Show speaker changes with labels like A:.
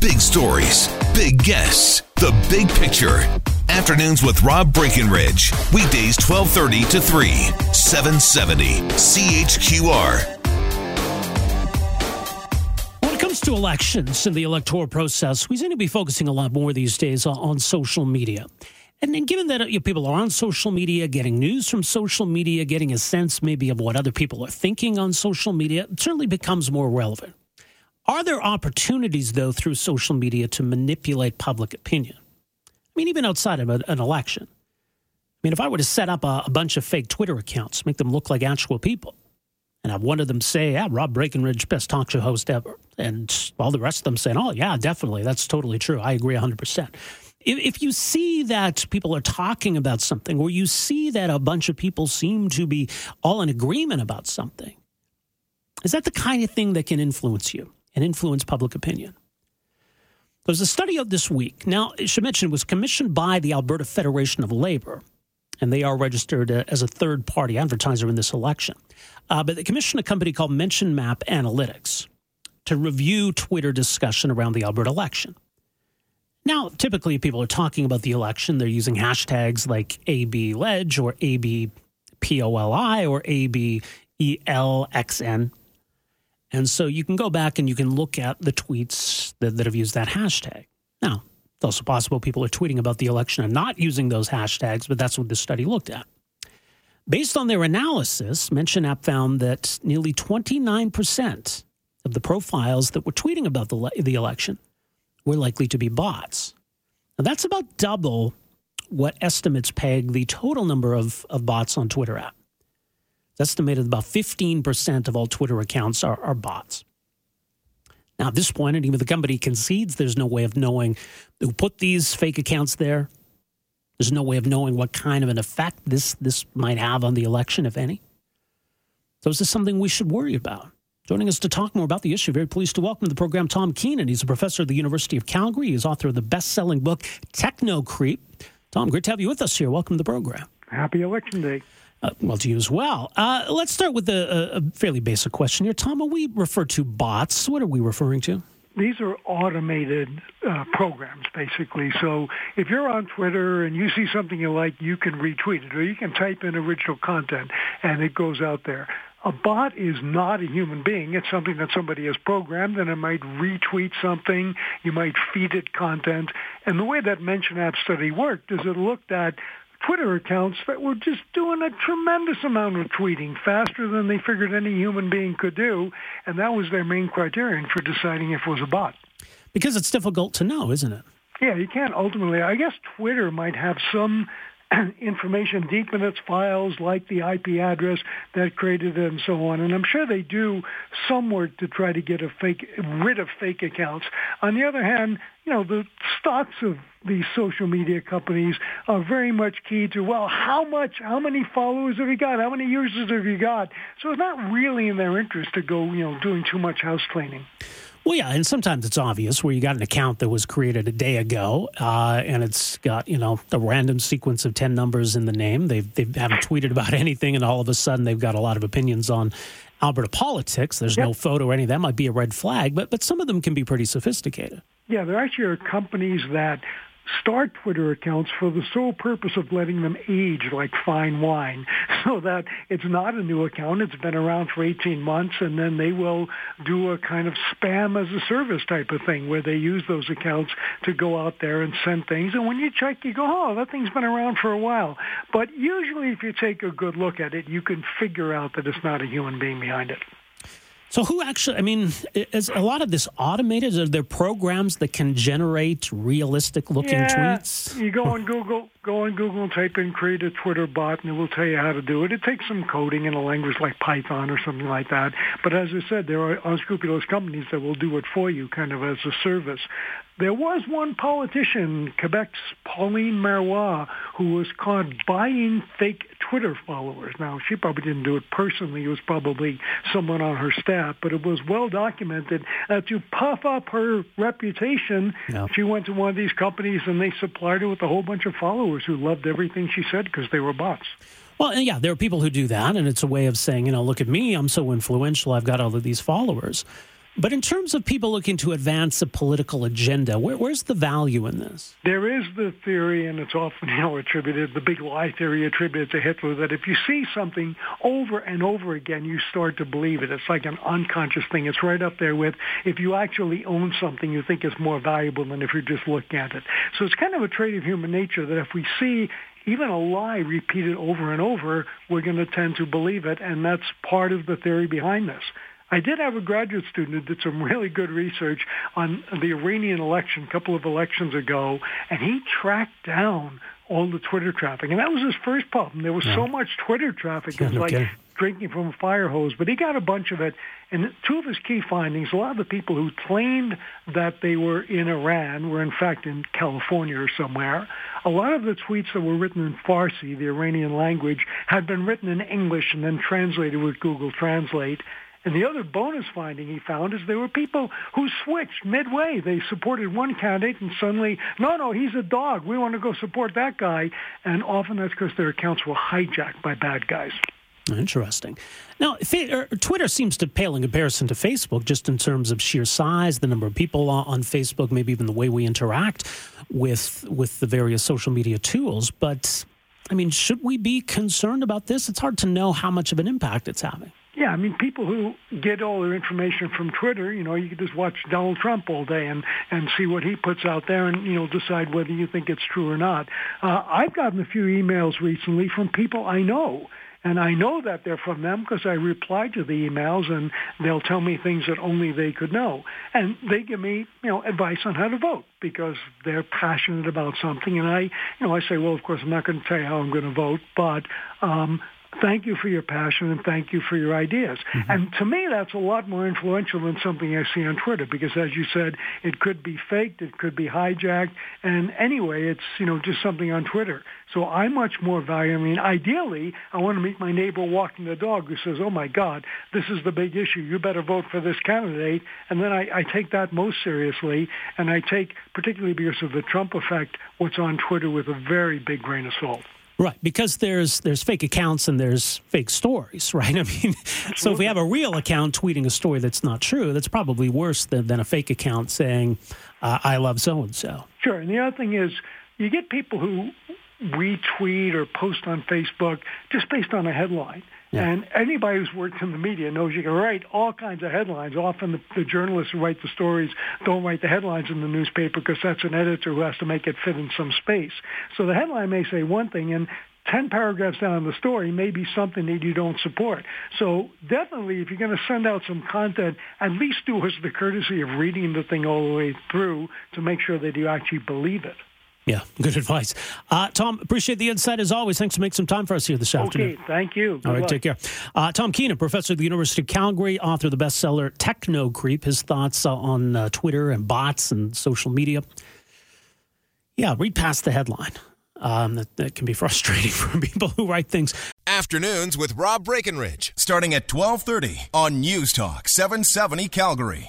A: Big stories, big guests, the big picture. Afternoons with Rob Breckenridge. Weekdays 1230 to 3, 770 CHQR.
B: When it comes to elections and the electoral process, we seem to be focusing a lot more these days on, social media. And, and given that uh, you know, people are on social media, getting news from social media, getting a sense maybe of what other people are thinking on social media, it certainly becomes more relevant. Are there opportunities, though, through social media to manipulate public opinion? I mean, even outside of a, an election. I mean, if I were to set up a, a, bunch of fake Twitter accounts, make them look like actual people, and have one of them say, yeah, Rob Breckenridge, best talk show host ever, and all the rest of them saying, oh, yeah, definitely, that's totally true. I agree 100%. If, if you see that people are talking about something, or you see that a bunch of people seem to be all in agreement about something, is that the kind of thing that can influence you? And influence public opinion. There's a study of this week. Now, I should mention it was commissioned by the Alberta Federation of Labor, and they are registered uh, as a third party advertiser in this election. Uh, but they commissioned a company called Mentionmapp Analytics to review Twitter discussion around the Alberta election. Now, typically, people are talking about the election. They're using hashtags like ABLeg or ABPOLI or ABELXN. And so you can go back and you can look at the tweets that, that have used that hashtag. Now, it's also possible people are tweeting about the election and not using those hashtags, but that's what this study looked at. Based on their analysis, Mentionmapp found that nearly 29% of the profiles that were tweeting about the, the election were likely to be bots. Now, that's about double what estimates peg the total number of, of bots on Twitter app. It's estimated about 15% of all Twitter accounts are, are bots. Now, at this point, and even the company concedes there's no way of knowing who put these fake accounts there. There's no way of knowing what kind of an effect this, this might have on the election, if any. So, is this something we should worry about? Joining us to talk more about the issue, very pleased to welcome to the program Tom Keenan. He's a professor at the University of Calgary. He's author of the best selling book, Technocreep. Tom, great to have you with us here. Welcome to the program.
C: Happy Election Day.
B: Uh, well, to you as well. Uh, let's start with a, a, fairly basic question here. Tom, when we refer to bots, what are we referring to?
C: These are automated uh, programs, basically. So if you're on Twitter and you see something you like, you can retweet it, or you can type in original content, and it goes out there. A bot is not a human being. It's something that somebody has programmed, and it might retweet something. You might feed it content. And the way that Mentionmapp study worked is it looked at Twitter accounts that were just doing a tremendous amount of tweeting, faster than they figured any human being could do, and that was their main criterion for deciding if it was a bot.
B: Because it's difficult to know, isn't it?
C: Yeah, you can't ultimately. I guess Twitter might have some information deep in its files, like the IP address that created it and so on. And I'm sure they do some work to try to get fake, rid of fake accounts. On the other hand, you know, the stocks of these social media companies are very much key to, well, how much, how many followers have you got? How many users have you got? So it's not really in their interest to go, you know, doing too much house cleaning.
B: Well, yeah, and sometimes it's obvious where you got an account that was created a day ago, uh, and it's got you know a random sequence of ten numbers in the name. They they haven't tweeted about anything, and all of a sudden they've got a lot of opinions on Alberta politics. There's yep. no photo or any of that might be a red flag, but but some of them can be pretty sophisticated.
C: Yeah, there actually are companies that start Twitter accounts for the sole purpose of letting them age like fine wine so that it's not a new account. It's been around for 18 months and then they will do a kind of spam as a service type of thing where they use those accounts to go out there and send things. And when you check, you go, oh, that thing's been around for a while. But usually if you take a good look at it, you can figure out that it's not a human being behind it.
B: So who actually? I mean, is a lot of this automated? Are there programs that can generate realistic-looking
C: yeah,
B: tweets?
C: You go on Google, go on Google and type in "create a Twitter bot," and it will tell you how to do it. It takes some coding in a language like Python or something like that. But as I said, there are unscrupulous companies that will do it for you, kind of as a service. There was one politician, Quebec's Pauline Marois, who was caught buying fake Twitter followers. Now, she probably didn't do it personally. It was probably someone on her staff, but it was well documented that to puff up her reputation, no. she went to one of these companies and they supplied her with a whole bunch of followers who loved everything she said because they were bots.
B: Well, yeah, there are people who do that, and it's a way of saying, you know, look at me, I'm so influential, I've got all of these followers. But in terms of people looking to advance a political agenda, where, where's the value in this?
C: There is the theory, and it's often now attributed the big lie theory attributed to Hitler that if you see something over and over again, you start to believe it. It's like an unconscious thing. It's right up there with if you actually own something, you think it's more valuable than if you're just looking at it. So it's kind of a trait of human nature that if we see even a lie repeated over and over, we're going to tend to believe it, and that's part of the theory behind this. I did have a graduate student who did some really good research on the Iranian election a couple of elections ago, and he tracked down all the Twitter traffic. And that was his first problem. There was yeah. so much Twitter traffic. It was no like kidding. drinking from a fire hose. But he got a bunch of it. And two of his key findings, a lot of the people who claimed that they were in Iran were in fact in California or somewhere. A lot of the tweets that were written in Farsi, the Iranian language, had been written in English and then translated with Google Translate. And the other bonus finding he found is there were people who switched midway. They supported one candidate and suddenly, no, no, he's a dog. We want to go support that guy. And often that's because their accounts were hijacked by bad guys.
B: Interesting. Now, er, Twitter seems to pale in comparison to Facebook, just in terms of sheer size, the number of people on Facebook, maybe even the way we interact with with the various social media tools. But I mean, should we be concerned about this? It's hard to know how much of an impact it's having.
C: Yeah, I mean, people who get all their information from Twitter, you know, you can just watch Donald Trump all day and and see what he puts out there, and you know, decide whether you think it's true or not. Uh, I've gotten a few emails recently from people I know. And I know that they're from them because I reply to the emails and they'll tell me things that only they could know. And they give me, you know, advice on how to vote because they're passionate about something. And I, you know, I say, well, of course, I'm not going to tell you how I'm going to vote, but um, thank you for your passion and thank you for your ideas. Mm-hmm. And to me, that's a lot more influential than something I see on Twitter because, as you said, it could be faked, it could be hijacked, and anyway, it's you know just something on Twitter. So I much more value. I mean, ideally, I want to meet my neighbor walking the dog who says, "Oh my God, this is the big issue. You better vote for this candidate." And then I, I take that most seriously, and I take, particularly because of the Trump effect, what's on Twitter with a very big grain of salt.
B: Right, because there's there's fake accounts and there's fake stories, right? I mean, so if we have a real account tweeting a story that's not true, that's probably worse than, than a fake account saying, uh, "I love so and so."
C: Sure, and the other thing is, you get people who retweet or post on Facebook just based on a headline. Yeah. And anybody who's worked in the media knows you can write all kinds of headlines. Often the, the journalists who write the stories don't write the headlines in the newspaper because that's an editor who has to make it fit in some space. So the headline may say one thing and 10 paragraphs down in the story may be something that you don't support. So definitely, if you're going to send out some content, at least do us the courtesy of reading the thing all the way through to make sure that you actually believe it.
B: Yeah, good advice. Uh, Tom, appreciate the insight as always. Thanks for making some time for us here this afternoon.
C: Okay, thank you.
B: Good All right, luck. take care. Uh, Tom Keenan, professor at the University of Calgary, author of the bestseller Technocreep, his thoughts uh, on uh, Twitter and bots and social media. Yeah, read past the headline. Um, that, that can be frustrating for people who write things.
A: Afternoons with Rob Breckenridge, starting at 1230 on News Talk 770 Calgary.